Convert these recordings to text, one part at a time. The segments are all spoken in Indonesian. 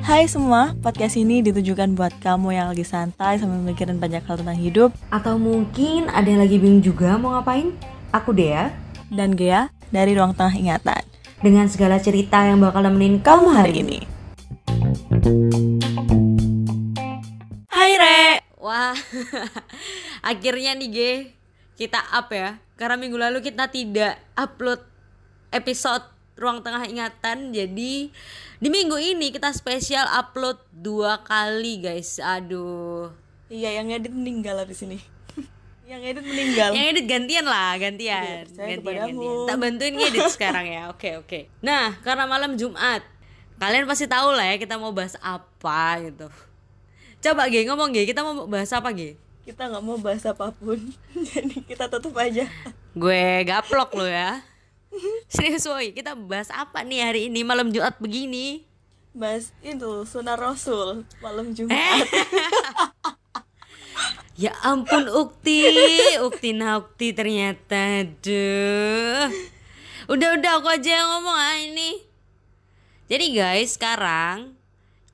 Hai semua, podcast ini ditujukan buat kamu yang lagi santai sambil mikirin banyak hal tentang hidup Atau mungkin ada yang lagi bingung juga mau ngapain? Aku Dea, dan Gea dari Ruang Tengah Ingatan. dengan segala cerita yang bakal nemenin kamu hari ini. Hai Re, Wah, akhirnya nih Ge, kita up ya. Karena minggu lalu kita tidak upload episode Ruang Tengah Ingatan. Jadi di minggu ini kita spesial upload dua kali guys. Aduh. iya yang edit meninggal habis ini. yang edit meninggal. Yang edit gantian lah, gantian. Percaya gantian, gantian. Tak bantuin ngedit sekarang ya. Oke, oke. Nah, karena malam Jumat, kalian pasti tahu lah ya kita mau bahas apa gitu. Coba Ge, ngomong Ge, kita mau bahas apa Ge? Kita nggak mau bahas apa pun, jadi kita tutup aja. Gue gaplok lo ya. Serius woy, kita bahas apa nih hari ini malam Jumat begini? Bahas itu Sunnah Rasul malam Eh. Jumat. Ya ampun Ukti, Ukti nah Ukti ternyata Aduh Udah-udah aku aja yang ngomong ah ini Jadi guys sekarang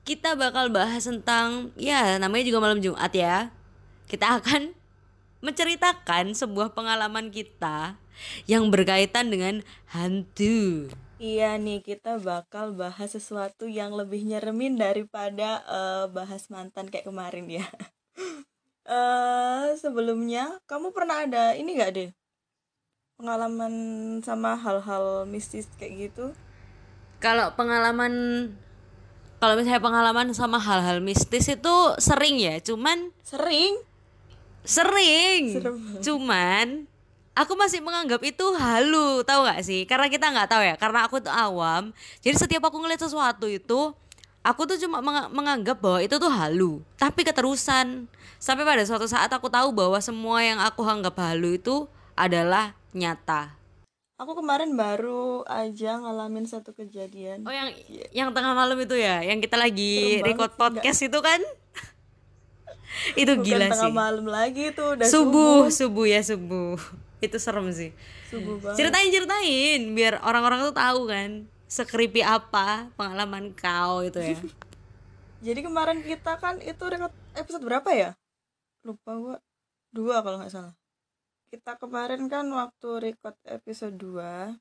kita bakal bahas tentang Ya namanya juga malam Jumat ya Kita akan menceritakan sebuah pengalaman kita Yang berkaitan dengan hantu Iya nih kita bakal bahas sesuatu yang lebih nyeremin daripada eh, bahas mantan kayak kemarin ya. Eh sebelumnya kamu pernah ada ini gak deh pengalaman sama hal-hal mistis kayak gitu? Kalau pengalaman kalau misalnya pengalaman sama hal-hal mistis itu sering ya, cuman Sering? sering. Serem. Cuman aku masih menganggap itu halu, tahu nggak sih? Karena kita nggak tahu ya, karena aku tuh awam. Jadi setiap aku ngeliat sesuatu itu, aku tuh cuma menga- menganggap bahwa itu tuh halu. Tapi keterusan sampai pada suatu saat aku tahu bahwa semua yang aku anggap halu itu adalah nyata. Aku kemarin baru aja ngalamin satu kejadian. Oh yang yang tengah malam itu ya, yang kita lagi record podcast itu kan? itu Bukan gila tengah sih. malam lagi tuh udah Subuh, subuh ya subuh. Itu serem sih. Ceritain ceritain biar orang-orang tuh tahu kan sekripi apa pengalaman kau itu ya. Jadi kemarin kita kan itu record episode berapa ya? Lupa gua. Dua kalau nggak salah. Kita kemarin kan waktu record episode 2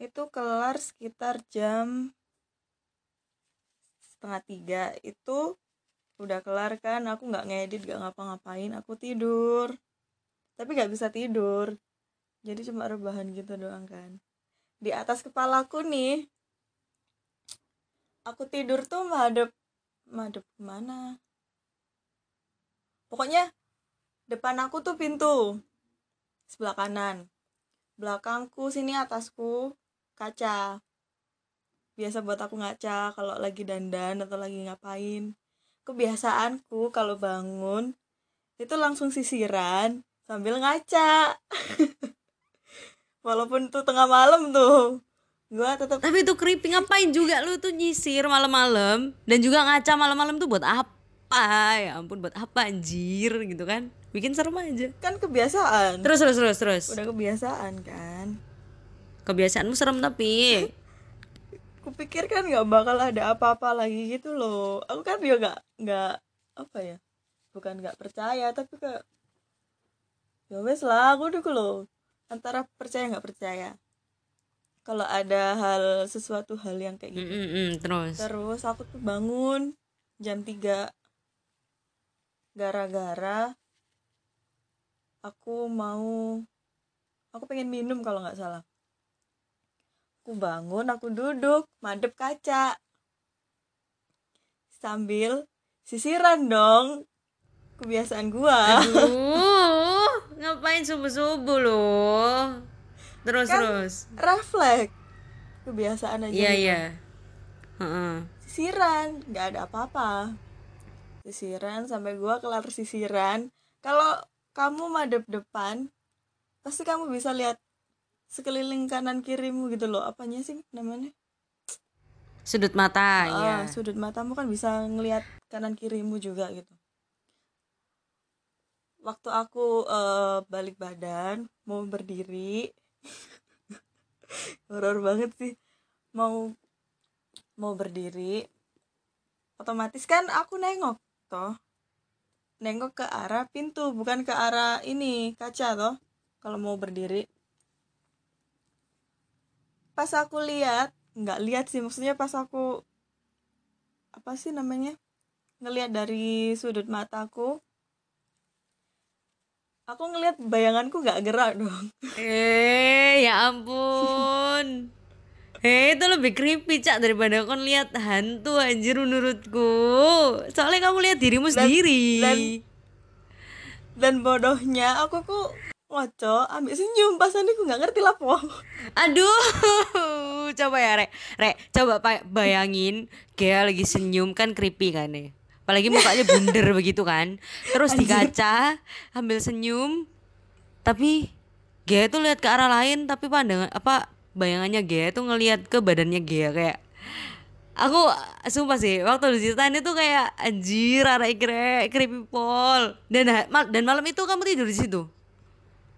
itu kelar sekitar jam setengah tiga itu udah kelar kan aku nggak ngedit nggak ngapa-ngapain aku tidur tapi nggak bisa tidur. Jadi cuma rebahan gitu doang kan. Di atas kepalaku nih aku tidur tuh madep madep ke mana pokoknya depan aku tuh pintu sebelah kanan. Belakangku sini atasku kaca. Biasa buat aku ngaca kalau lagi dandan atau lagi ngapain. Kebiasaanku kalau bangun itu langsung sisiran sambil ngaca walaupun itu tengah malam tuh gua tetap Tapi itu creepy ngapain juga lu tuh nyisir malam-malam dan juga ngaca malam-malam tuh buat apa? Ya ampun buat apa anjir gitu kan. Bikin serem aja. kan kebiasaan Terus terus terus terus. udah kebiasaan kan Kebiasaanmu serem tapi kupikir kan nggak bakal ada apa-apa lagi gitu loh aku kan juga nggak nggak apa ya bukan nggak percaya tapi kayak ya wes lah aku dulu loh. Antara percaya nggak percaya. Kalau ada hal sesuatu hal yang kayak gitu. Mm, mm, terus. terus aku tuh bangun jam 3 gara-gara aku mau aku pengen minum kalau nggak salah. Aku bangun aku duduk madep kaca. Sambil sisiran dong kebiasaan gua. Aduh, ngapain subuh-subuh loh? Terus Kan terus. refleks kebiasaan aja Iya gitu. iya. Heeh. sisiran nggak ada apa-apa sisiran sampai gua kelar sisiran kalau kamu madep depan pasti kamu bisa lihat sekeliling kanan kirimu gitu loh apanya sih namanya Sudut mata, Ah, ya. sudut matamu kan bisa ngelihat kanan kirimu juga gitu waktu aku eh, balik badan mau berdiri. Horor banget sih. Mau mau berdiri. Otomatis kan aku nengok toh. Nengok ke arah pintu bukan ke arah ini kaca toh kalau mau berdiri. Pas aku lihat nggak lihat sih maksudnya pas aku apa sih namanya ngelihat dari sudut mataku aku ngelihat bayanganku nggak gerak dong Eh, ya ampun. Eh, itu lebih creepy, Cak, daripada kon lihat hantu anjir menurutku. Soalnya kamu lihat dirimu sendiri. dan- dan bodohnya aku ku ngoco ambil senyum pas aku nggak ngerti lah po Aduh. Coba ya, Rek. Rek, coba bayangin Gea lagi senyum kan creepy kan ya. Apalagi mukanya bunder begitu kan. Terus di kaca ambil senyum. Tapi Gea tuh lihat ke arah lain tapi pandangan apa bayangannya Gea tuh ngelihat ke badannya Gea kayak aku sumpah sih waktu diceritain itu kayak anjir arek kre creepy pol dan mal- dan malam itu kamu tidur di situ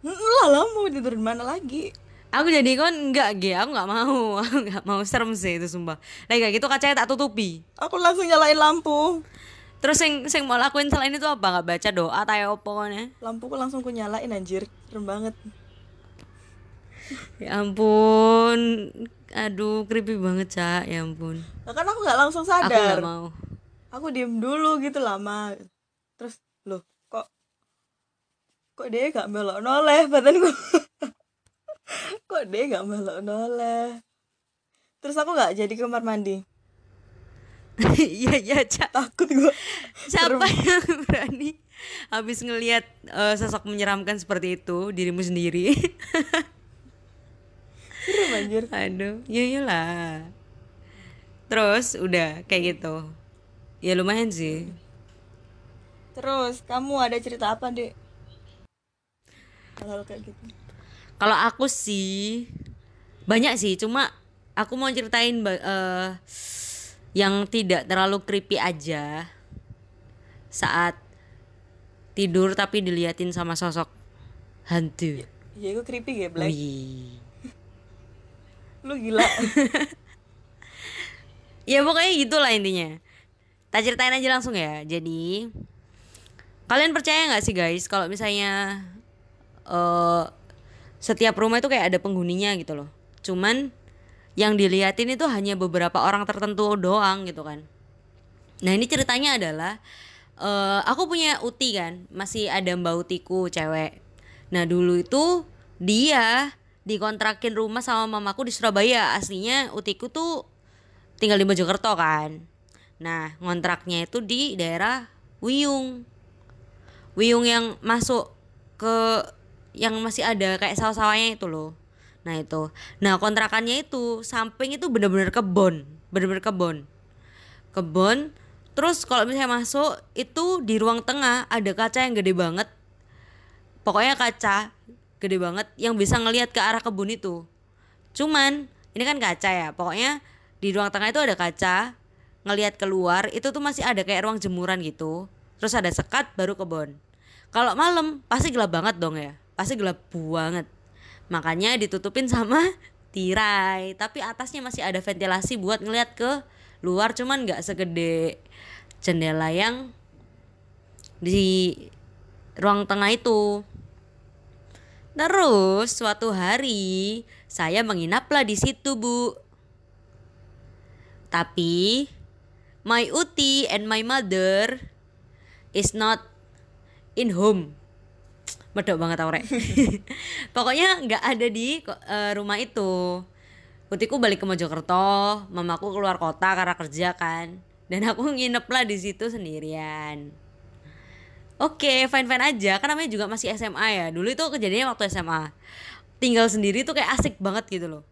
lah lah mau tidur di mana lagi Aku jadi kon enggak Ge, aku nggak mau, aku nggak mau serem sih itu sumpah. Lagi kayak gitu kacanya tak tutupi. aku langsung nyalain lampu Terus yang yang mau lakuin selain itu apa? Nggak baca doa atau apa pokoknya? lampuku langsung ku nyalain anjir. Serem banget. Ya ampun, aduh creepy banget cak, ya ampun. Nah, kan aku nggak langsung Aku nggak sadar mau. aku diem dulu gitu lama. Terus loh kok kok dia gak melok noleh badanku kok dia gak melok noleh terus aku nggak jadi ke kamar mandi Iya iya cak. takut gua Siapa yang berani habis ngelihat eh, sosok menyeramkan seperti itu dirimu sendiri? serem anjir Aduh, ya iyalah. Terus udah kayak gitu. Ya lumayan sih. terus kamu ada cerita apa dek hal kayak gitu Kalau aku sih banyak sih, cuma aku mau ceritain eh, yang tidak terlalu creepy aja saat tidur tapi diliatin sama sosok hantu. ya gue creepy ya black Wih. lu gila Ya pokoknya gitulah intinya. Tak ceritain aja langsung ya. Jadi kalian percaya nggak sih guys kalau misalnya eh setiap rumah itu kayak ada penghuninya gitu loh. Cuman yang diliatin itu hanya beberapa orang tertentu doang gitu kan. Nah ini ceritanya adalah eh aku punya uti kan, masih ada mbak utiku cewek. Nah dulu itu dia dikontrakin rumah sama mamaku di Surabaya. Aslinya utiku tuh tinggal di Mojokerto kan. Nah ngontraknya itu di daerah Wiyung. Wiyung yang masuk ke yang masih ada kayak sawah-sawahnya itu loh. Nah itu. Nah kontrakannya itu samping itu bener-bener kebon, bener-bener kebon. Kebon terus kalau misalnya masuk itu di ruang tengah ada kaca yang gede banget. Pokoknya kaca gede banget yang bisa ngelihat ke arah kebun itu. Cuman ini kan kaca ya pokoknya di ruang tengah itu ada kaca ngelihat keluar itu tuh masih ada kayak ruang jemuran gitu. Terus ada sekat baru kebun kalau malam pasti gelap banget dong ya pasti gelap banget makanya ditutupin sama tirai. Tapi atasnya masih ada ventilasi buat ngelihat ke luar cuman nggak segede jendela yang di ruang tengah itu. Terus suatu hari saya menginaplah di situ bu. Tapi my uti and my mother is not in home medok banget tau rek pokoknya nggak ada di eh, rumah itu utiku balik ke Mojokerto mamaku keluar kota karena kerja kan dan aku nginep lah di situ sendirian Oke, fine fine aja. Kan namanya juga masih SMA ya. Dulu itu kejadiannya waktu SMA. Tinggal sendiri tuh kayak asik banget gitu loh.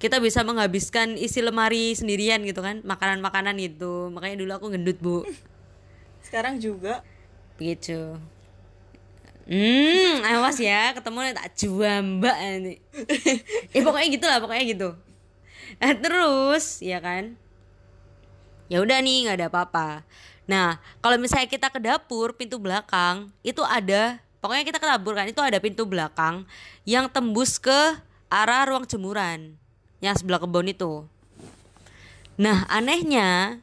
Kita bisa menghabiskan isi lemari sendirian gitu kan, makanan-makanan gitu. Makanya dulu aku gendut bu. sekarang juga Begitu. Hmm, awas ya, ketemu tak juamba nanti. eh pokoknya gitu lah, pokoknya gitu. Nah, terus, ya kan? Ya udah nih, nggak ada apa-apa. Nah, kalau misalnya kita ke dapur pintu belakang, itu ada, pokoknya kita ke dapur kan, itu ada pintu belakang yang tembus ke arah ruang jemuran yang sebelah kebun itu. Nah, anehnya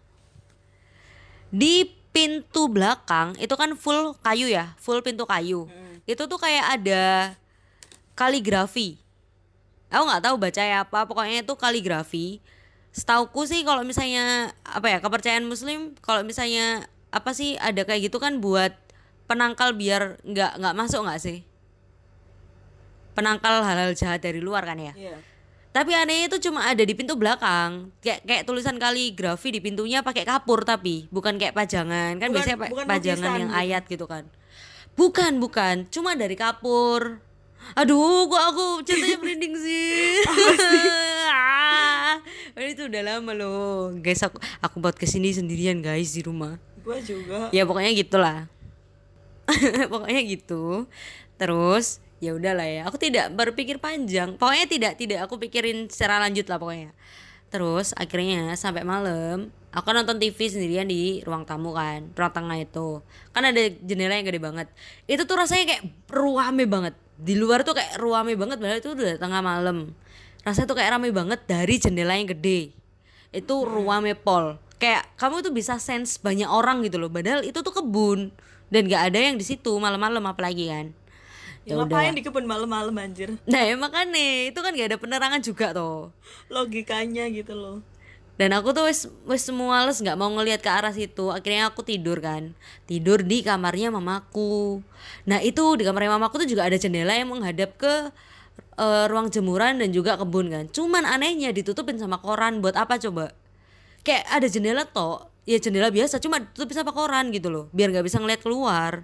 di pintu belakang itu kan full kayu ya, full pintu kayu. Itu tuh kayak ada kaligrafi. Aku nggak tahu bacanya apa, pokoknya itu kaligrafi. Setauku sih kalau misalnya apa ya kepercayaan Muslim, kalau misalnya apa sih ada kayak gitu kan buat penangkal biar nggak nggak masuk nggak sih? Penangkal hal-hal jahat dari luar kan ya? Iya. Tapi anehnya itu cuma ada di pintu belakang. Kayak kayak tulisan kaligrafi di pintunya pakai kapur tapi bukan kayak pajangan. Kan Bukan- biasanya bukan pajangan lukisan yang gitu. ayat gitu kan. Bukan, bukan. Cuma dari kapur. Aduh, kok aku ceritanya merinding sih. Ah, itu udah lama loh. Guys, aku aku buat ke sini sendirian guys di rumah Gua juga. ya pokoknya gitulah pokoknya gitu terus ya udahlah ya aku tidak berpikir panjang. Pokoknya tidak tidak aku pikirin secara lanjut lah pokoknya. Terus akhirnya sampai malam aku nonton TV sendirian di ruang tamu kan ruang tengah itu. Kan ada jendela yang gede banget. Itu tuh rasanya kayak ruame banget. Di luar tuh kayak ruame banget padahal itu udah tengah malam. Rasanya tuh kayak rame banget dari jendela yang gede. Itu ruame pol. Kayak kamu tuh bisa sense banyak orang gitu loh padahal itu tuh kebun. Dan gak ada yang di situ malam-malam apalagi kan Ya, ya ngapain di kebun malam-malam anjir? nah ya makanya itu kan gak ada penerangan juga tuh Logikanya gitu loh. dan aku tuh wes wes males nggak mau ngelihat ke arah situ. Akhirnya aku tidur kan. Tidur di kamarnya mamaku. Nah itu di kamarnya mamaku tuh juga ada jendela yang menghadap ke eh, ruang jemuran dan juga kebun kan. Cuman anehnya ditutupin sama koran. Buat apa coba? Kayak ada jendela toh. Ya jendela biasa cuma ditutupin sama koran gitu loh. Biar nggak bisa ngeliat keluar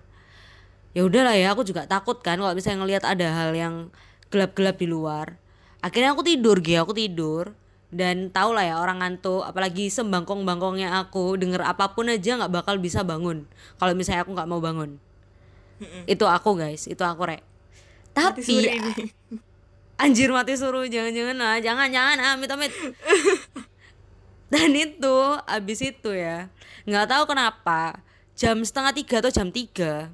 ya udahlah ya aku juga takut kan kalau misalnya ngelihat ada hal yang gelap-gelap di luar. Akhirnya aku tidur gitu aku tidur. Dan tau lah ya orang ngantuk apalagi sembangkong-bangkongnya aku denger apa pun aja nggak bakal bisa bangun. Kalau misalnya aku nggak mau bangun. Itu aku guys. Itu aku rek. Mati tapi suri ini. anjir mati suruh jangan-jangan lah jangan jangan amit amit. Dan itu abis itu ya nggak tahu kenapa jam setengah tiga atau jam tiga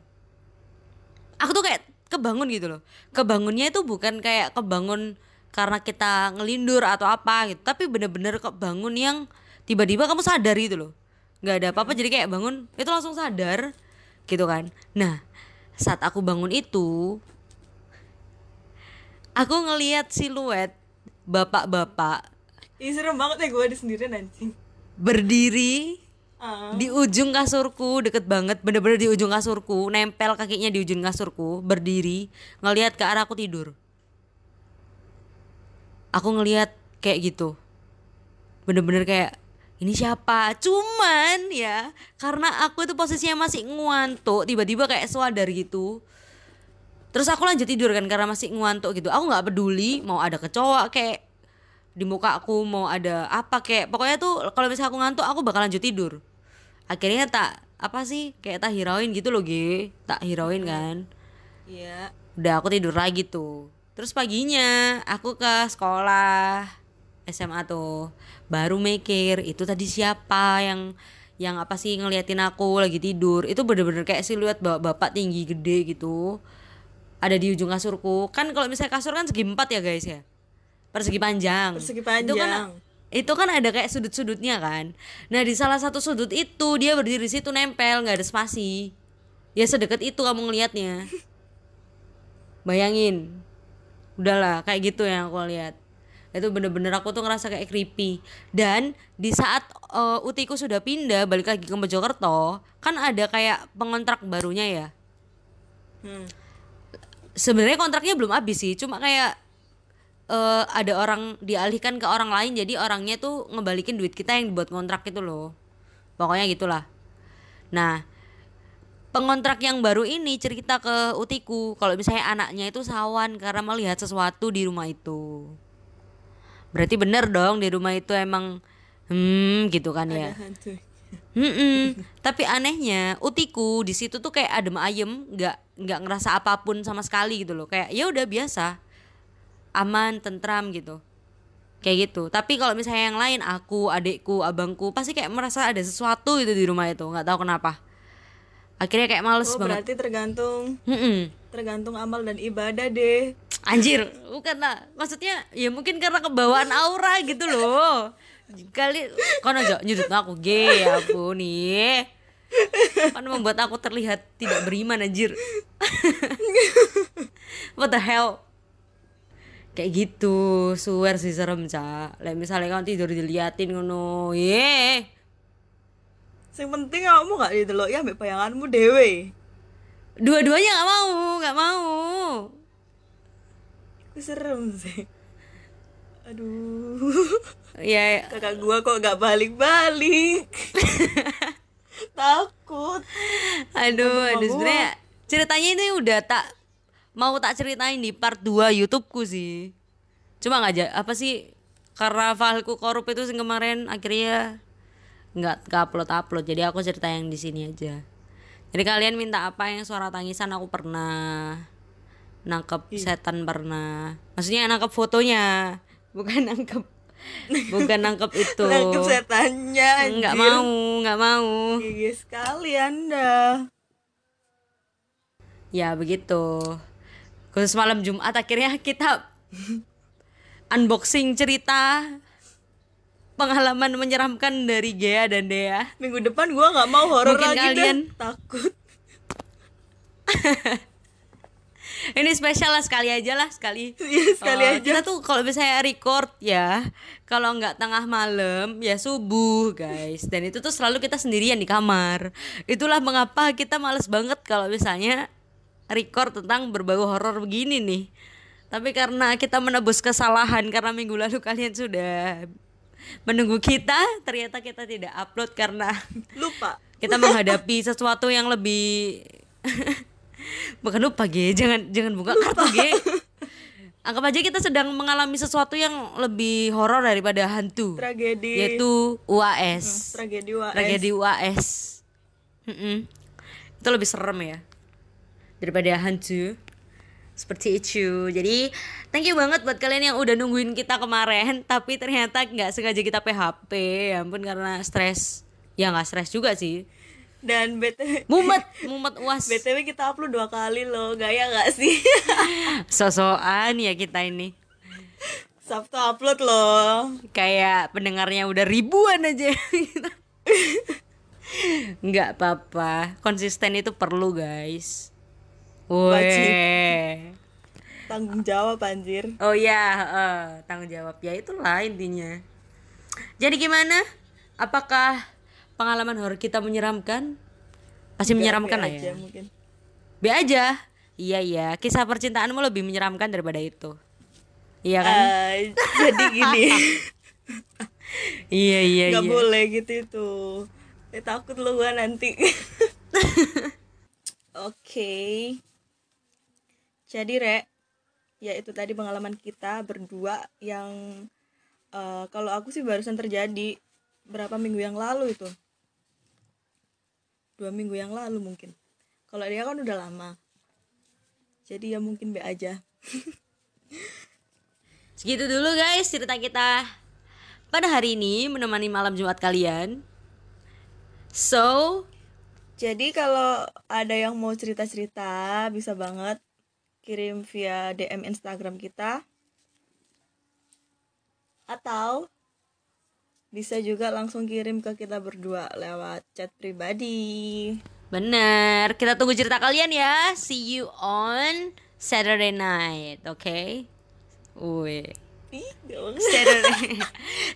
aku tuh kayak kebangun gitu loh. Kebangunnya itu bukan kayak kebangun karena kita ngelindur atau apa gitu tapi bener-bener kebangun yang tiba-tiba kamu sadar gitu loh. Nggak ada apa-apa jadi kayak bangun itu langsung sadar gitu kan. Nah saat aku bangun itu aku ngelihat siluet bapak-bapak Ih serem banget ya gue di sendirian anjing. berdiri Di ujung kasurku deket banget bener-bener di ujung kasurku nempel kakinya di ujung kasurku berdiri ngelihat ke arah aku tidur. Aku ngelihat kayak gitu. Bener-bener kayak ini siapa? Cuman ya karena aku itu posisinya masih ngantuk tiba-tiba kayak sadar gitu. Terus aku lanjut tidur kan karena masih ngantuk gitu. Aku nggak peduli mau ada kecoa kayak di muka aku mau ada apa kayak pokoknya tuh kalau misalnya aku ngantuk aku bakal lanjut tidur akhirnya tak apa sih kayak tak hirauin gitu loh Ge tak hirauin kan. Iya. udah aku tidur lagi tuh. Terus paginya aku ke sekolah SMA tuh. Baru mikir itu tadi siapa yang yang apa sih ngeliatin aku lagi tidur. Itu bener-bener kayak siluet bapak-bapak tinggi gede gitu. Ada di ujung kasurku. Kan kalau misalnya kasur kan segi empat ya guys ya? Persegi panjang. Persegi itu kan panjang. Itu kan ada kayak sudut-sudutnya kan. Nah di salah satu sudut itu dia berdiri di situ nempel nggak ada spasi. Ya sedekat itu kamu ngelihatnya bayangin. Udahlah kayak gitu yang aku lihat. Itu bener-bener aku tuh ngerasa kayak creepy. Dan di saat uh, utiku sudah pindah balik lagi ke Mojokerto kan ada kayak pengontrak barunya ya? Hmm. sebenarnya kontraknya belum habis sih cuma kayak eh, ada orang dialihkan ke orang lain jadi orangnya tuh ngebalikin duit kita yang dibuat kontrak itu loh pokoknya gitulah nah pengontrak yang baru ini cerita ke utiku kalau misalnya anaknya itu sawan karena melihat sesuatu di rumah itu berarti bener dong di rumah itu emang hmm gitu kan ya. Mm-mm. Tapi anehnya utiku di situ tuh kayak adem ayem, nggak nggak ngerasa apa pun sama sekali gitu loh. Kayak ya udah biasa, aman, tentram gitu. Kayak gitu. Tapi kalau misalnya yang lain, aku, adikku, abangku, pasti kayak merasa ada sesuatu itu di rumah itu, nggak tahu kenapa. Akhirnya kayak males Oh banget. berarti tergantung Mm-mm. tergantung amal dan ibadah deh. Anjir, bukan lah. Maksudnya ya mungkin karena kebawaan aura gitu loh. kali kono aja nyudut aku gay ya ampun nih kan membuat aku terlihat tidak beriman anjir what the hell kayak gitu swear sih serem cak like misalnya kamu tidur diliatin ngono ye Yang penting kamu gak didelok ya ambek bayanganmu dewe. dua-duanya nggak mau nggak mau Itu serem sih. Aduh. ya Kakak gua kok gak balik-balik. Takut. aduh aduh gua. sebenarnya ceritanya ini udah tak mau tak ceritain di part 2 YouTubeku sih. Cuma nggak ja- apa sih karena filku korup itu sing kemarin akhirnya nggak upload upload jadi aku cerita yang di sini aja. Jadi kalian minta apa yang suara tangisan aku pernah nangkep setan pernah. Maksudnya nangkep fotonya bukan nangkep bukan nangkep itu. Nangkep setannya nggak mau nggak mau. Gigi sekali anda. ya begitu khusus malam Jumat akhirnya kita unboxing cerita pengalaman menyeramkan dari Gea dan Dea Minggu depan gua nggak mau horor lagi kalian- deh. Takut. ini spesial lah sekali aja lah sekali Iya sekali Oh, aja. kita tuh kalau misalnya record ya kalau nggak tengah malam ya subuh guys dan itu tuh selalu kita sendirian di kamar itulah mengapa kita males banget kalau misalnya record tentang berbau horor begini nih tapi karena kita menebus kesalahan karena minggu lalu kalian sudah menunggu kita ternyata kita tidak upload karena Lupa. kita menghadapi sesuatu yang lebih bukan lupa Ge, jangan jangan buka kartu Ge. Anggap aja kita sedang mengalami sesuatu yang lebih horor daripada hantu, Tragedi. yaitu UAS. Tragedi UAS. Tragedi UAS. Mm-mm. Itu lebih serem ya daripada hantu. Seperti itu. Jadi thank you banget buat kalian yang udah nungguin kita kemarin, tapi ternyata nggak sengaja kita PHP. Ya ampun karena stres. Ya nggak stres juga sih. Dan BTW Mumet, mumet uas. BTW kita upload dua kali loh. Gaya gak sih? Sosokan ya kita ini. Sabtu upload loh. Kayak pendengarnya udah ribuan aja. Nggak apa-apa. Konsisten itu perlu, guys. Weh. Tanggung jawab anjir. Oh ya, eh, tanggung jawab ya itulah intinya. Jadi gimana? Apakah pengalaman horor kita menyeramkan? Pasti menyeramkan lah aja ya. mungkin. Be aja. Iya iya, kisah percintaanmu lebih menyeramkan daripada itu. Iya kan? Eh, jadi gini. iya iya Gak iya. boleh gitu itu. Eh, takut lo gua nanti. Oke. Jadi Rek, ya itu tadi pengalaman kita berdua yang eh, kalau aku sih barusan terjadi berapa minggu yang lalu itu. Dua minggu yang lalu mungkin. Kalau dia kan udah lama. Jadi ya mungkin be aja. Segitu dulu guys cerita kita pada hari ini menemani malam Jumat kalian. So, Jadi kalau ada yang mau cerita-cerita bisa banget kirim via DM Instagram kita atau bisa juga langsung kirim ke kita berdua lewat chat pribadi. bener kita tunggu cerita kalian ya. See you on Saturday night, oke? Wih. Ih, gak banget. Saturday.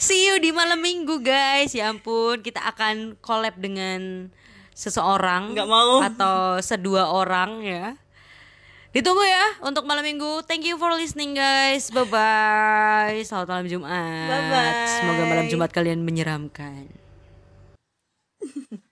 See you di malam minggu guys. Ya ampun, kita akan collab dengan seseorang Nggak mau. atau sedua orang ya. Ditunggu ya untuk malam minggu. Thank you for listening guys. Bye bye. Selamat malam Jumat. Bye-bye. Semoga malam Jumat kalian menyeramkan.